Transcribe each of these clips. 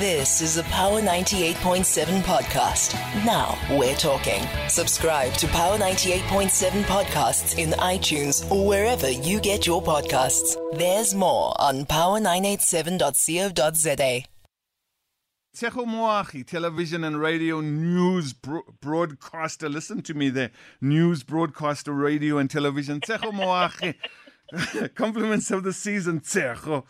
This is a Power 98.7 podcast. Now we're talking. Subscribe to Power 98.7 podcasts in iTunes or wherever you get your podcasts. There's more on power987.co.za. Tshego Moagi, television and radio news bro- broadcaster. Listen to me there. News broadcaster, radio and television. Tshego Moagi. Compliments of the season, Tshego.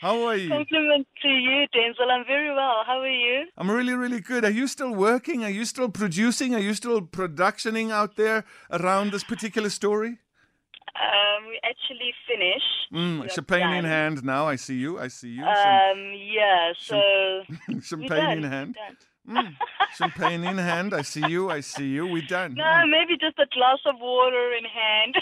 How are you? Compliment to you, Denzil. I'm very well. How are you? I'm really, really good. Are you still working? Are you still producing? Are you still productioning out there around this particular story? Um, we actually finished. Mm, We champagne in hand now. I see you. I see you. Cham- Um, yeah. So champagne done. in hand. done. Mm, champagne in hand. I see you. I see you. We're done. No, Mm. maybe just a glass of water in hand.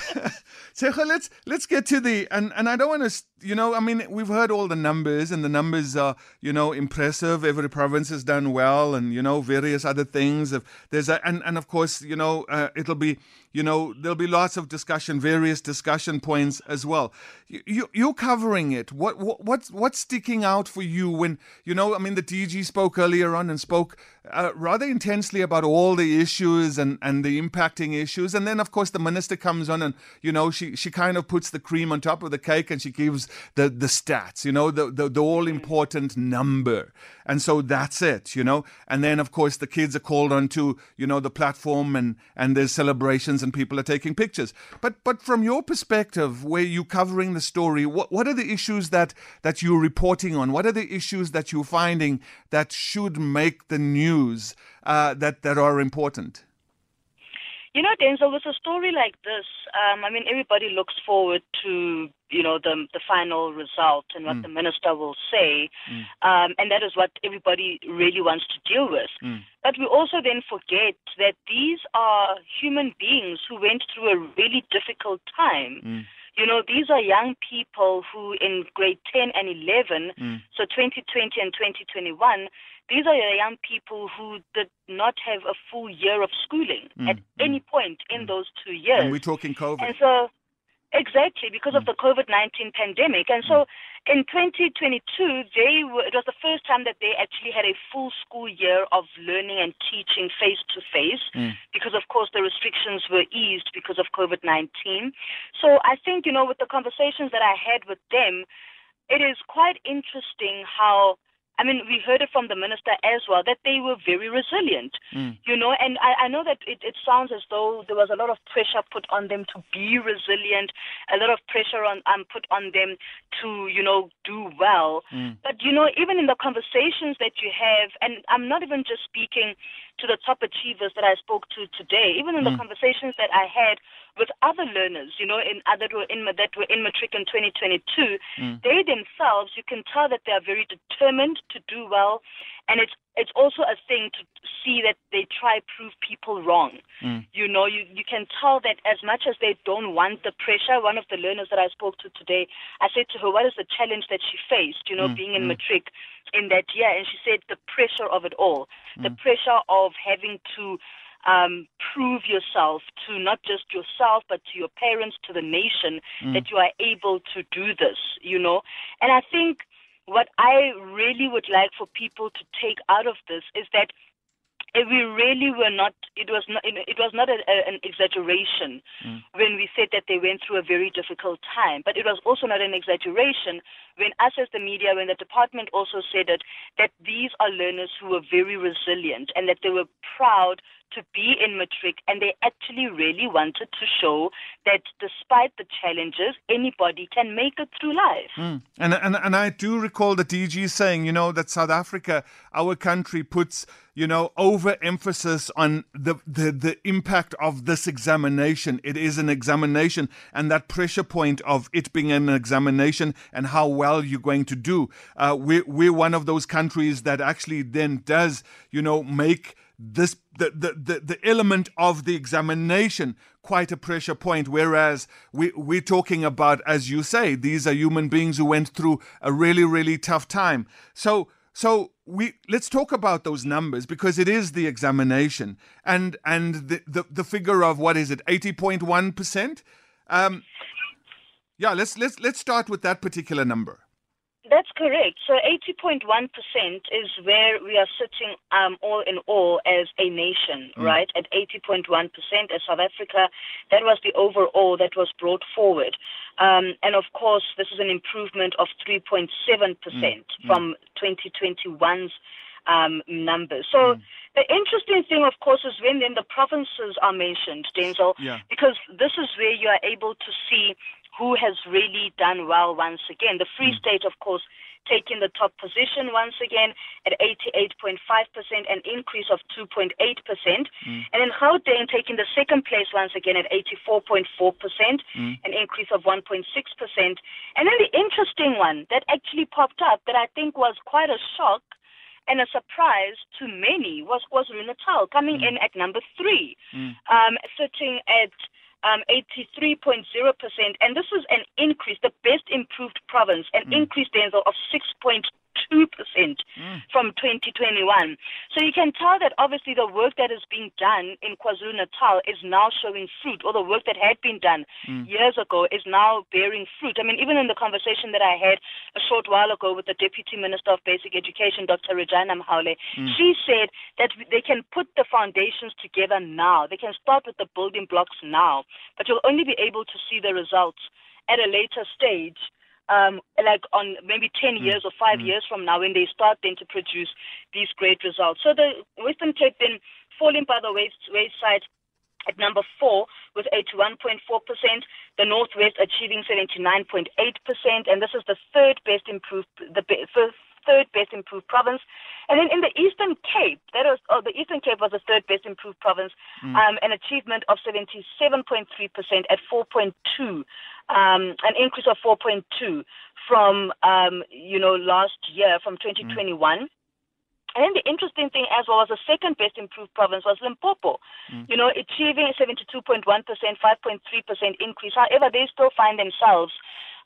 Tshego, let's let's get to the and and I don't want to you know I mean we've heard all the numbers and the numbers are you know impressive. Every province has done well and you know various other things. If there's a and and of course you know uh, it'll be you know there'll be lots of discussion, various discussion points as well. You, you you're covering it. What what what's what's sticking out for you when you know I mean the DG spoke earlier on and spoke uh, rather intensely about all the issues and and the impacting issues and then of course the minister comes on and you know she she kind of puts the cream on top of the cake and she gives the the stats you know the the, the all important number and so that's it you know and then of course the kids are called onto you know the platform and and there's celebrations and people are taking pictures. But but from your perspective where you're covering the story what what are the issues that that you're reporting on? What are the issues that you're finding that should make the news uh, that that are important you know, Denzil, with a story like this, um, I mean, everybody looks forward to you know the the final result and what mm. the minister will say, mm. um, and that is what everybody really wants to deal with. Mm. But we also then forget that these are human beings who went through a really difficult time. You know, these are young people who in grade 10 and 11, so 2020 and 2021, these are young people who did not have a full year of schooling mm, at mm. any point in those two years. and we're talking covid And so, exactly, because of mm. the COVID 19 pandemic. And so, in 2022, they were, it was the first time that they actually had a full school year of learning and teaching face to face, because, of course, the restrictions were eased because of COVID 19. So, I think, you know, with the conversations that I had with them, it is quite interesting how. I mean, we heard it from the minister as well that they were very resilient, mm. you know. And I, I know that it, it sounds as though there was a lot of pressure put on them to be resilient, a lot of pressure on um, put on them to, you know, do well. Mm. But you know, even in the conversations that you have, and I'm not even just speaking to the top achievers that I spoke to today, even in the mm. conversations that I had with other learners, you know, in other were in that were in matric in 2022, mm. they themselves, you can tell that they are very determined to do well, and it's it's also a thing to see that they try prove people wrong. Mm. You know, you you can tell that as much as they don't want the pressure. One of the learners that I spoke to today, I said to her, "What is the challenge that she faced? You know, mm, being in matric in that year?" And she said, "The pressure of it all, the pressure of having to." Um, prove yourself to not just yourself, but to your parents, to the nation, that you are able to do this, you know. And I think what I really would like for people to take out of this is that we really were not. It was not. It was not a, a, an exaggeration when we said that they went through a very difficult time. But it was also not an exaggeration when us as the media, when the department also said it, that these are learners who were very resilient and that they were proud to be in matric and they actually really wanted to show that despite the challenges, anybody can make it through life. And, and and I do recall the DG saying, you know, that South Africa, our country, puts you know overemphasis on the, the the impact of this examination. It is an examination, and that pressure point of it being an examination and how well you're going to do. Uh, we're we're one of those countries that actually then does you know make this the, the, the, the element of the examination quite a pressure point whereas we, we're talking about as you say these are human beings who went through a really really tough time. So so we let's talk about those numbers because it is the examination. And and the the, the figure of what is it 80.1 percent? Um yeah let's let's let's start with that particular number That's correct. So 80.1% is where we are sitting um, all in all as a nation, mm. right? At 80.1% as South Africa. That was the overall that was brought forward. Um, and of course, this is an improvement of 3.7% mm. from 2021's um, numbers. So mm. the interesting thing, of course, is when then the provinces are mentioned, Denzil, yeah. because this is where you are able to see who has really done well once again. The Free mm. State, of course, taking the top position once again at 88.5%, an increase of 2.8%. Mm. And then Gauteng taking the second place once again at 84.4%, mm. an increase of 1.6%. And then the interesting one that actually popped up that I think was quite a shock and a surprise to many was KwaZulu Natal coming mm. in at number three, mm. um, sitting at um, 83.0%, and this is an increase, the best improved province, an mm. increase then of 6.2 2% mm. From 2021. So you can tell that obviously the work that is being done in KwaZulu Natal is now showing fruit, or the work that had been done mm. years ago is now bearing fruit. I mean, even in the conversation that I had a short while ago with the Deputy Minister of Basic Education, Dr. Reginah Mhaule, mm. she said that they can put the foundations together now. They can start with the building blocks now, but you'll only be able to see the results at a later stage um, like on maybe 10 mm. years or five mm. years from now when they start then to produce these great results. So the Western Cape then falling by the wayside at number four with 81.4%, the Northwest achieving 79.8%, and this is the third best improved, the third best improved province. And then in the Eastern Cape, that was oh, the Eastern Cape was the third best improved province, mm. um, an achievement of 77.3% at 4.2 um, an increase of 4.2 from um, you know last year from 2021. Mm. And then the interesting thing as well was the second best improved province was Limpopo, mm. you know, achieving 72.1%, 5.3% increase. However, they still find themselves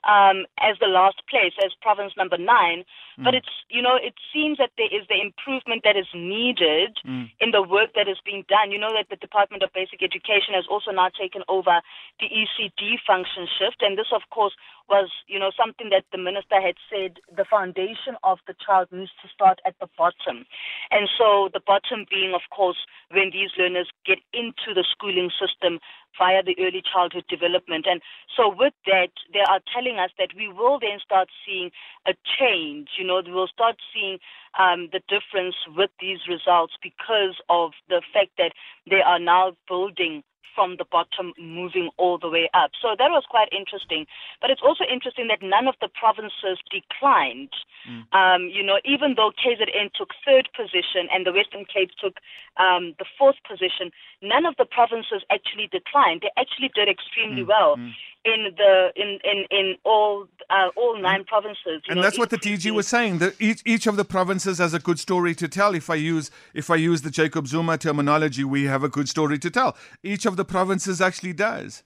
um, as the last place, as province number nine. Mm. But it's, you know, it seems that there is the improvement that is needed mm. in the work that is being done. You know that the Department of Basic Education has also now taken over the ECD function shift. And this, of course, was, you know, something that the minister had said the foundation of the child needs to start at the bottom. And so the bottom being, of course, when these learners get into the schooling system via the early childhood development. And so with that, they are telling us that we will then start seeing a change. You know, we'll start seeing um, the difference with these results because of the fact that they are now building from the bottom moving all the way up. So that was quite interesting. But it's also interesting that none of the provinces declined. Mm. Um, you know, even though KZN took third position and the Western Cape took um, the fourth position, none of the provinces actually declined. They actually did extremely mm. well. Mm in the in in in all uh, all nine provinces. and know, that's what the DG was saying. That each each of the provinces has a good story to tell. If I use if I use the Jacob Zuma terminology, we have a good story to tell. Each of the provinces actually does.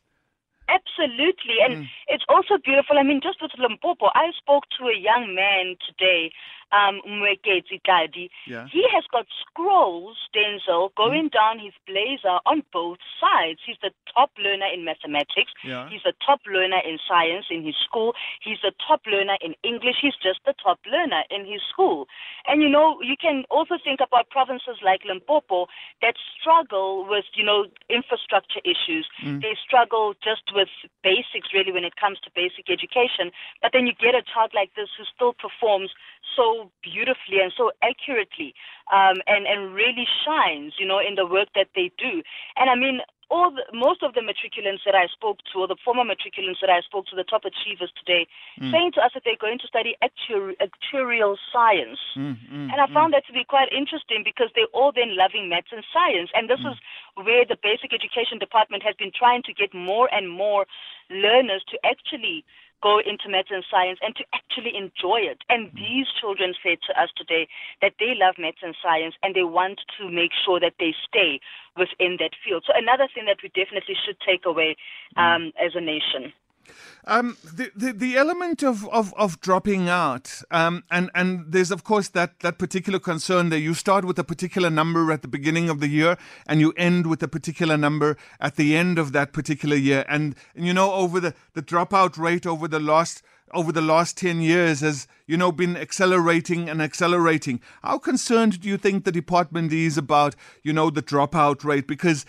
Absolutely, and mm. it's also beautiful. I mean, just with Limpopo, I spoke to a young man today um, yeah. he has got scrolls, Denzil, going mm. down his blazer on both sides. He's the top learner in mathematics. Yeah. He's the top learner in science in his school. He's the top learner in English. He's just the top learner in his school. And you know, you can also think about provinces like Limpopo that struggle with, you know, infrastructure issues. Mm. They struggle just with basics really when it comes to basic education. But then you get a child like this who still performs so beautifully and so accurately um, and, and really shines, you know, in the work that they do. And I mean, all the, most of the matriculants that I spoke to, or the former matriculants that I spoke to, the top achievers today, mm. saying to us that they're going to study actuarial, actuarial science. Mm, mm, and I found that to be quite interesting because they're all then loving maths and science. And this mm. is where the basic education department has been trying to get more and more learners to actually go into maths and science and to actually enjoy it. And these children said to us today that they love maths and science and they want to make sure that they stay within that field. So another thing that we definitely should take away um, as a nation. Um, the, the, the element of, of, of dropping out, um, and and there's of course that that particular concern that you start with a particular number at the beginning of the year and you end with a particular number at the end of that particular year, and, and you know over the the dropout rate over the last over the last 10 years has, you know, been accelerating and accelerating. How concerned do you think the department is about, you know, the dropout rate? Because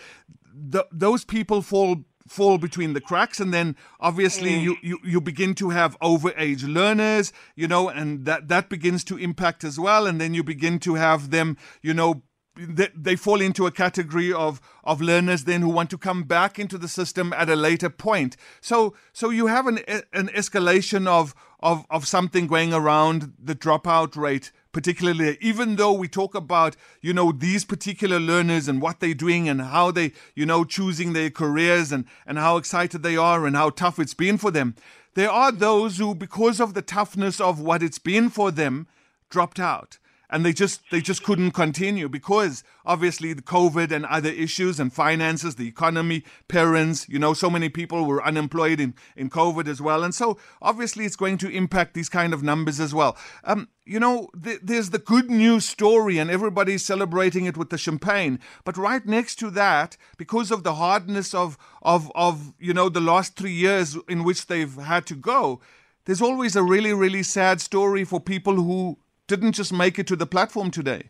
the, those people fall fall between the cracks and then obviously mm. you, you you begin to have overage learners you know and that that begins to impact as well and then you begin to have them you know they, they fall into a category of of learners then who want to come back into the system at a later point. So so you have an an escalation of of of something going around the dropout rate particularly even though we talk about you know these particular learners and what they're doing and how they you know choosing their careers and and how excited they are and how tough it's been for them there are those who because of the toughness of what it's been for them dropped out and they just they just couldn't continue because obviously the covid and other issues and finances the economy parents you know so many people were unemployed in in covid as well. And so obviously it's going to impact these kind of numbers as well. Um you know th- there's the good news story and everybody's celebrating it with the champagne. But right next to that because of the hardness of of of you know the last 3 years in which they've had to go there's always a really really sad story for people who didn't just make it to the platform today.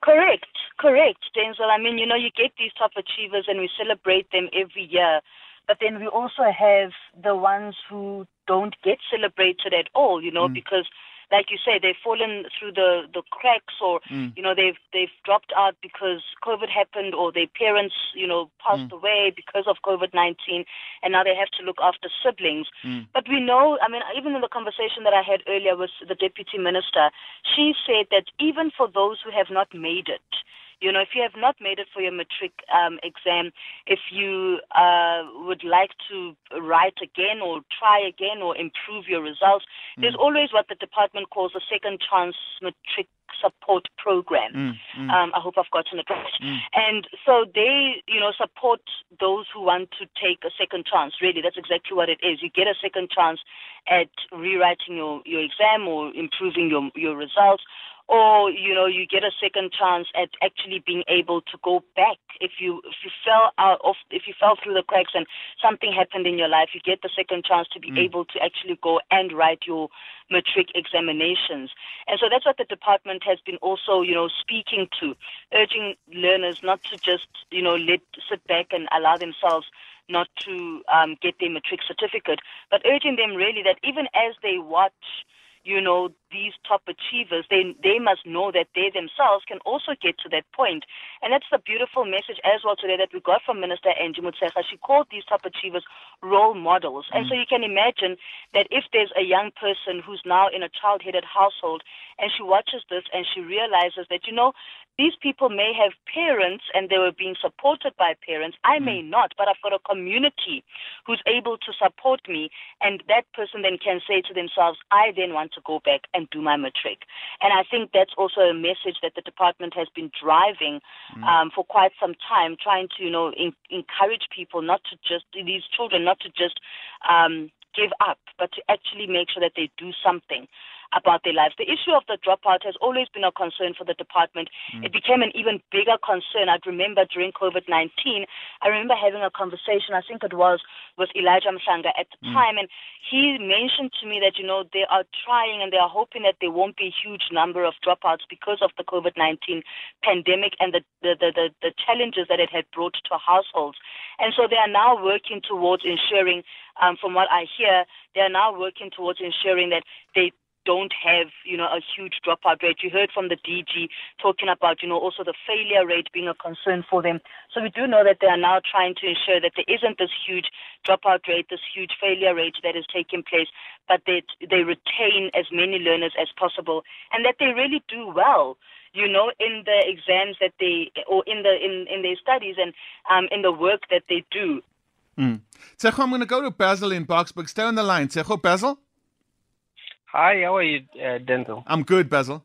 Correct, correct, Denzil. I mean, you know, you get these top achievers and we celebrate them every year, but then we also have the ones who don't get celebrated at all, you know, mm. because like you say, they've fallen through the, the cracks or, mm. you know, they've they've dropped out because COVID happened or their parents, you know, passed mm. away because of COVID 19 and now they have to look after siblings. Mm. But we know, I mean, even in the conversation that I had earlier with the deputy minister, she said that even for those who have not made it, you know, if you have not made it for your matric um, exam, if you uh, would like to write again or try again or improve your results, mm. there's always what the department calls a second chance matric support program. Mm, mm. Um, I hope I've gotten it right. Mm. And so they, you know, support those who want to take a second chance. Really, that's exactly what it is. You get a second chance at rewriting your, your exam or improving your your results or you know you get a second chance at actually being able to go back if you if you fell out of if you fell through the cracks and something happened in your life you get the second chance to be mm. able to actually go and write your matric examinations and so that's what the department has been also you know speaking to urging learners not to just you know let sit back and allow themselves not to um, get their matric certificate but urging them really that even as they watch you know, these top achievers, they they must know that they themselves can also get to that point. And that's the beautiful message as well today that we got from Minister Angie Motshekga. She called these top achievers role models. Mm. And so you can imagine that if there's a young person who's now in a child-headed household and she watches this and she realizes that, you know, these people may have parents and they were being supported by parents. I may mm. not, but I've got a community who's able to support me. And that person then can say to themselves, I then want to go back and do my matric. And I think that's also a message that the department has been driving mm. um, for quite some time, trying to, you know, in- encourage people not to just, these children not to just um, give up, but to actually make sure that they do something about their lives. The issue of the dropout has always been a concern for the department. Mm. It became an even bigger concern. I'd remember during COVID 19, I remember having a conversation, I think it was with Elijah Mhlanga at the mm. time, and he mentioned to me that, you know, they are trying and they are hoping that there won't be a huge number of dropouts because of the COVID 19 pandemic and the, the, the, the, the challenges that it had brought to households. And so they are now working towards ensuring, um, from what I hear, they are now working towards ensuring that they don't have, you know, a huge dropout rate. You heard from the DG talking about, you know, also the failure rate being a concern for them. So we do know that they are now trying to ensure that there isn't this huge dropout rate, this huge failure rate that is taking place, but that they retain as many learners as possible and that they really do well you know, in the exams that they or in the in, in their studies and um, in the work that they do. Mm. I'm going to go to Basil in Boksburg. Stay on the line. Basil? Hi, how are you, uh, Denzil? I'm good, Basil.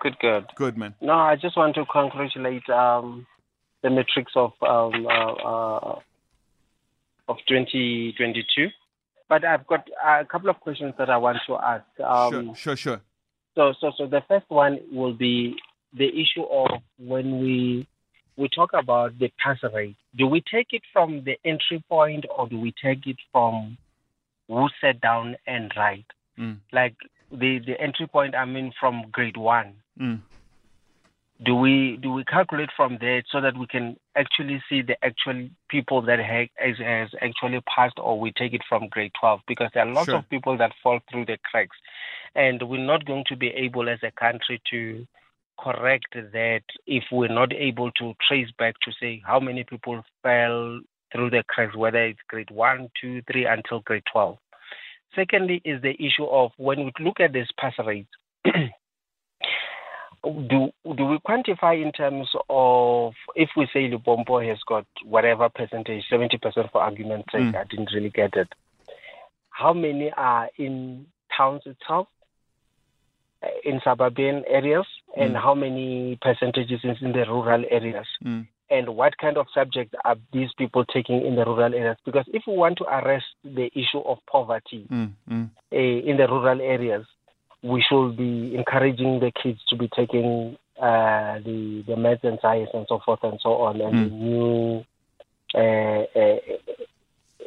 Good, good. Good, man. No, I just want to congratulate um, the matrics of um, uh, uh, of 2022. But I've got a couple of questions that I want to ask. Um, sure, sure, sure. So, so, so the first one will be the issue of when we we talk about the pass rate. Do we take it from the entry point, or do we take it from who sat down and write. Mm. Like the the entry point, I mean, from grade one. Mm. Do we do we calculate from there so that we can actually see the actual people that ha- has, has actually passed, or we take it from grade twelve? Because there are lots Sure. of people that fall through the cracks, and we're not going to be able as a country to correct that if we're not able to trace back to say how many people fell through the cracks, whether it's grade one, two, three, until grade 12. Secondly, is the issue of when we look at this pass rate, do do we quantify in terms of if we say Limpopo has got whatever percentage, 70% for argument's sake, Mm. I didn't really get it. How many are in towns itself, uh, in suburban areas, and Mm. how many percentages is in the rural areas? Mm. And what kind of subjects are these people taking in the rural areas? Because if we want to arrest the issue of poverty Mm. Mm. uh, in the rural areas, we should be encouraging the kids to be taking uh, the the maths and science and so forth and so on, and the new uh, uh,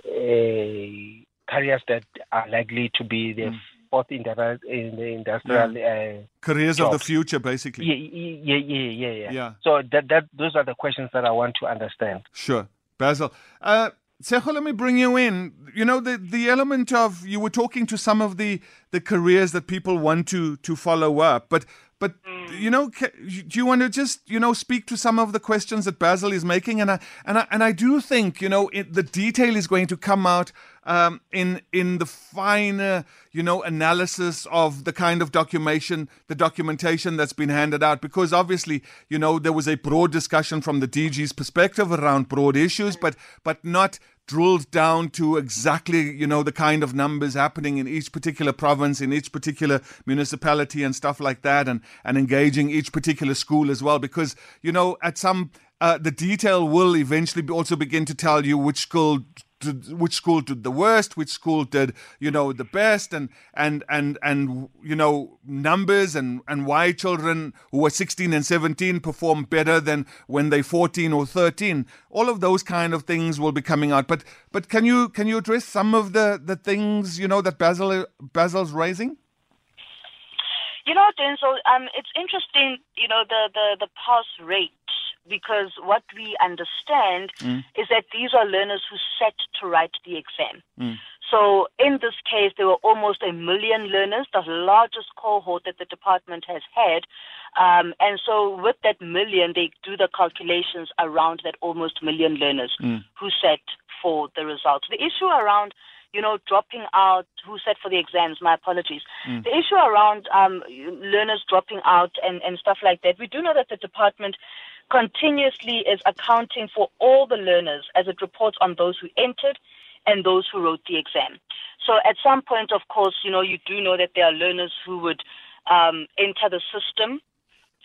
uh, careers that are likely to be the Mm. Fourth in the in the industrial. Uh, Careers of the future, basically. yeah, yeah, yeah, yeah, yeah. Yeah. So that that those are the questions that I want to understand. Sure. Basil. Uh, Tshego, let me bring you in. You know, the, the element of you were talking to some of the, the careers that people want to, to follow up, but but you know, do you want to just you know speak to some of the questions that Basil is making? And I and I and I do think you know it, the detail is going to come out um, in in the finer you know analysis of the kind of documentation the documentation that's been handed out. Because obviously you know there was a broad discussion from the DG's perspective around broad issues but but not drilled down to exactly you know the kind of numbers happening in each particular province in each particular municipality and stuff like that and and engaging each particular school as well. Because you know at some uh, the detail will eventually also begin to tell you which school did, which school did the worst, which school did you know the best, and and and and you know numbers and and why children who were 16 and 17 perform better than when they 14 or 13. All of those kind of things will be coming out. But but can you can you address some of the the things you know that Basil Basil's raising? You know, Denzil, um, it's interesting, you know, the, the, the pass rate, because what we understand is that these are learners who set to write the exam. So in this case, there were almost a million learners, the largest cohort that the department has had. Um, and so with that million, they do the calculations around that almost million learners who sat for the results. The issue around you know, dropping out, who sat for the exams, my apologies. The issue around um, learners dropping out and, and stuff like that, we do know that the department continuously is accounting for all the learners as it reports on those who entered and those who wrote the exam. So at some point, of course, you know, you do know that there are learners who would um, enter the system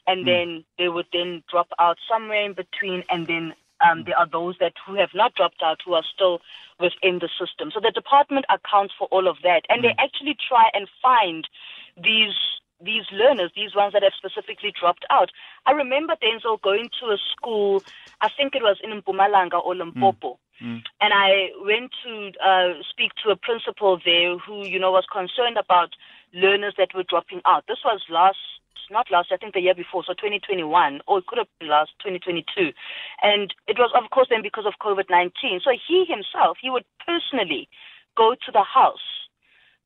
and then they would then drop out somewhere in between and then um, there are those that who have not dropped out who are still within the system. So the department accounts for all of that, and they actually try and find these these learners, these ones that have specifically dropped out. I remember Denzil going to a school, I think it was in Mpumalanga or Limpopo, and I went to uh, speak to a principal there who, you know, was concerned about learners that were dropping out. This was last not last, I think the year before, so 2021, or it could have been last 2022. And it was, of course, then because of COVID 19. So he himself, he would personally go to the house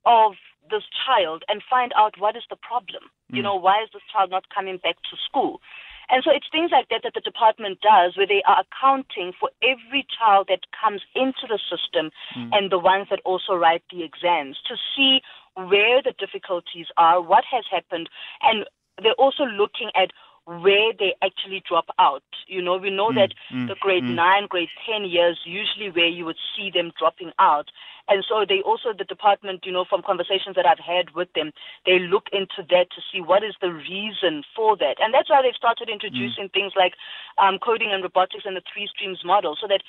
of this child and find out what is the problem. You mm. know, why is this child not coming back to school? And so it's things like that that the department does where they are accounting for every child that comes into the system mm. and the ones that also write the exams to see where the difficulties are, what has happened, and they're also looking at where they actually drop out. You know, we know mm, that mm, the grade mm. nine, grade ten years usually where you would see them dropping out. And so they also the department, you know, from conversations that I've had with them, they look into that to see what is the reason for that. And that's why they've started introducing things like um, coding and robotics and the three streams model so that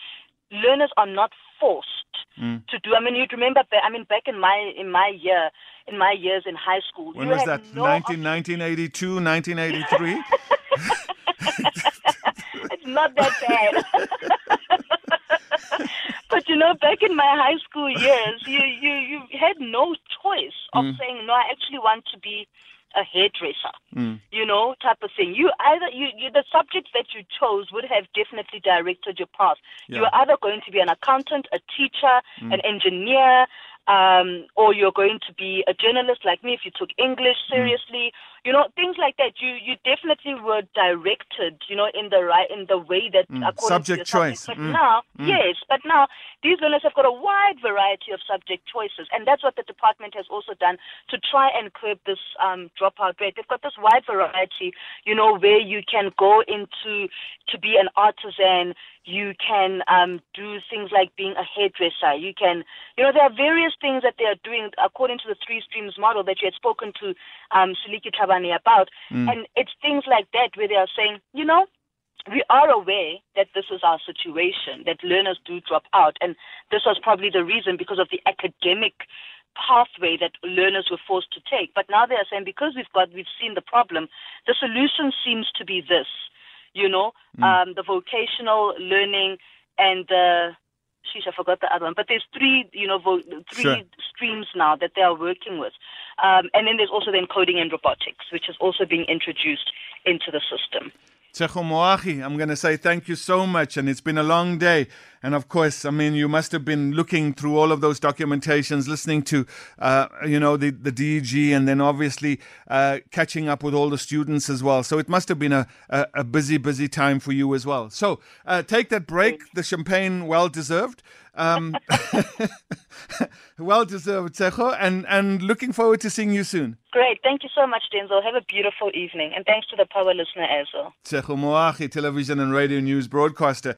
learners are not forced to do. I mean, you'd remember. I mean, back in my in my year, in my years in high school, When was that? no 19, 1982, 1983? it's not that bad. but you know, back in my high school years, you you you had no choice of mm. saying no. I actually want to be a hairdresser, mm. you know, type of thing. You either you, you the subjects that you chose would have definitely directed your path. Yeah. You are either going to be an accountant, a teacher, mm. an engineer, um, or you're going to be a journalist like me if you took English mm. seriously, mm. You know, things like that. You you definitely were directed, you know, in the right in the way that mm. subject choice. Subject. But mm. now, mm. yes, but now these learners have got a wide variety of subject choices, and that's what the department has also done to try and curb this um, dropout rate. They've got this wide variety, you know, where you can go into to be an artisan, you can um, do things like being a hairdresser. You can, you know, there are various things that they are doing according to the three streams model that you had spoken to um, Siliki Tlhabane about. Mm. And it's things like that where they are saying, you know, we are aware that this is our situation, that learners do drop out. And this was probably the reason because of the academic pathway that learners were forced to take. But now they are saying because we've got, we've seen the problem, the solution seems to be this you know, mm. um, the vocational learning and the sheesh, I forgot the other one. But there's three, you know, vo- three sure. streams now that they are working with. Um, and then there's also then coding and robotics, which is also being introduced into the system. Tshego Moagi, I'm going to say thank you so much. And it's been a long day. And of course, I mean, you must have been looking through all of those documentations, listening to, uh, you know, the, the DG, and then obviously uh, catching up with all the students as well. So it must have been a, a, a busy, busy time for you as well. So uh, take that break, the champagne well deserved. Um, well deserved, Tshego, and, and looking forward to seeing you soon. Great. Thank you so much, Denzil. Have a beautiful evening. And thanks to the power listener as well. Tshego Moagi, television and radio news broadcaster.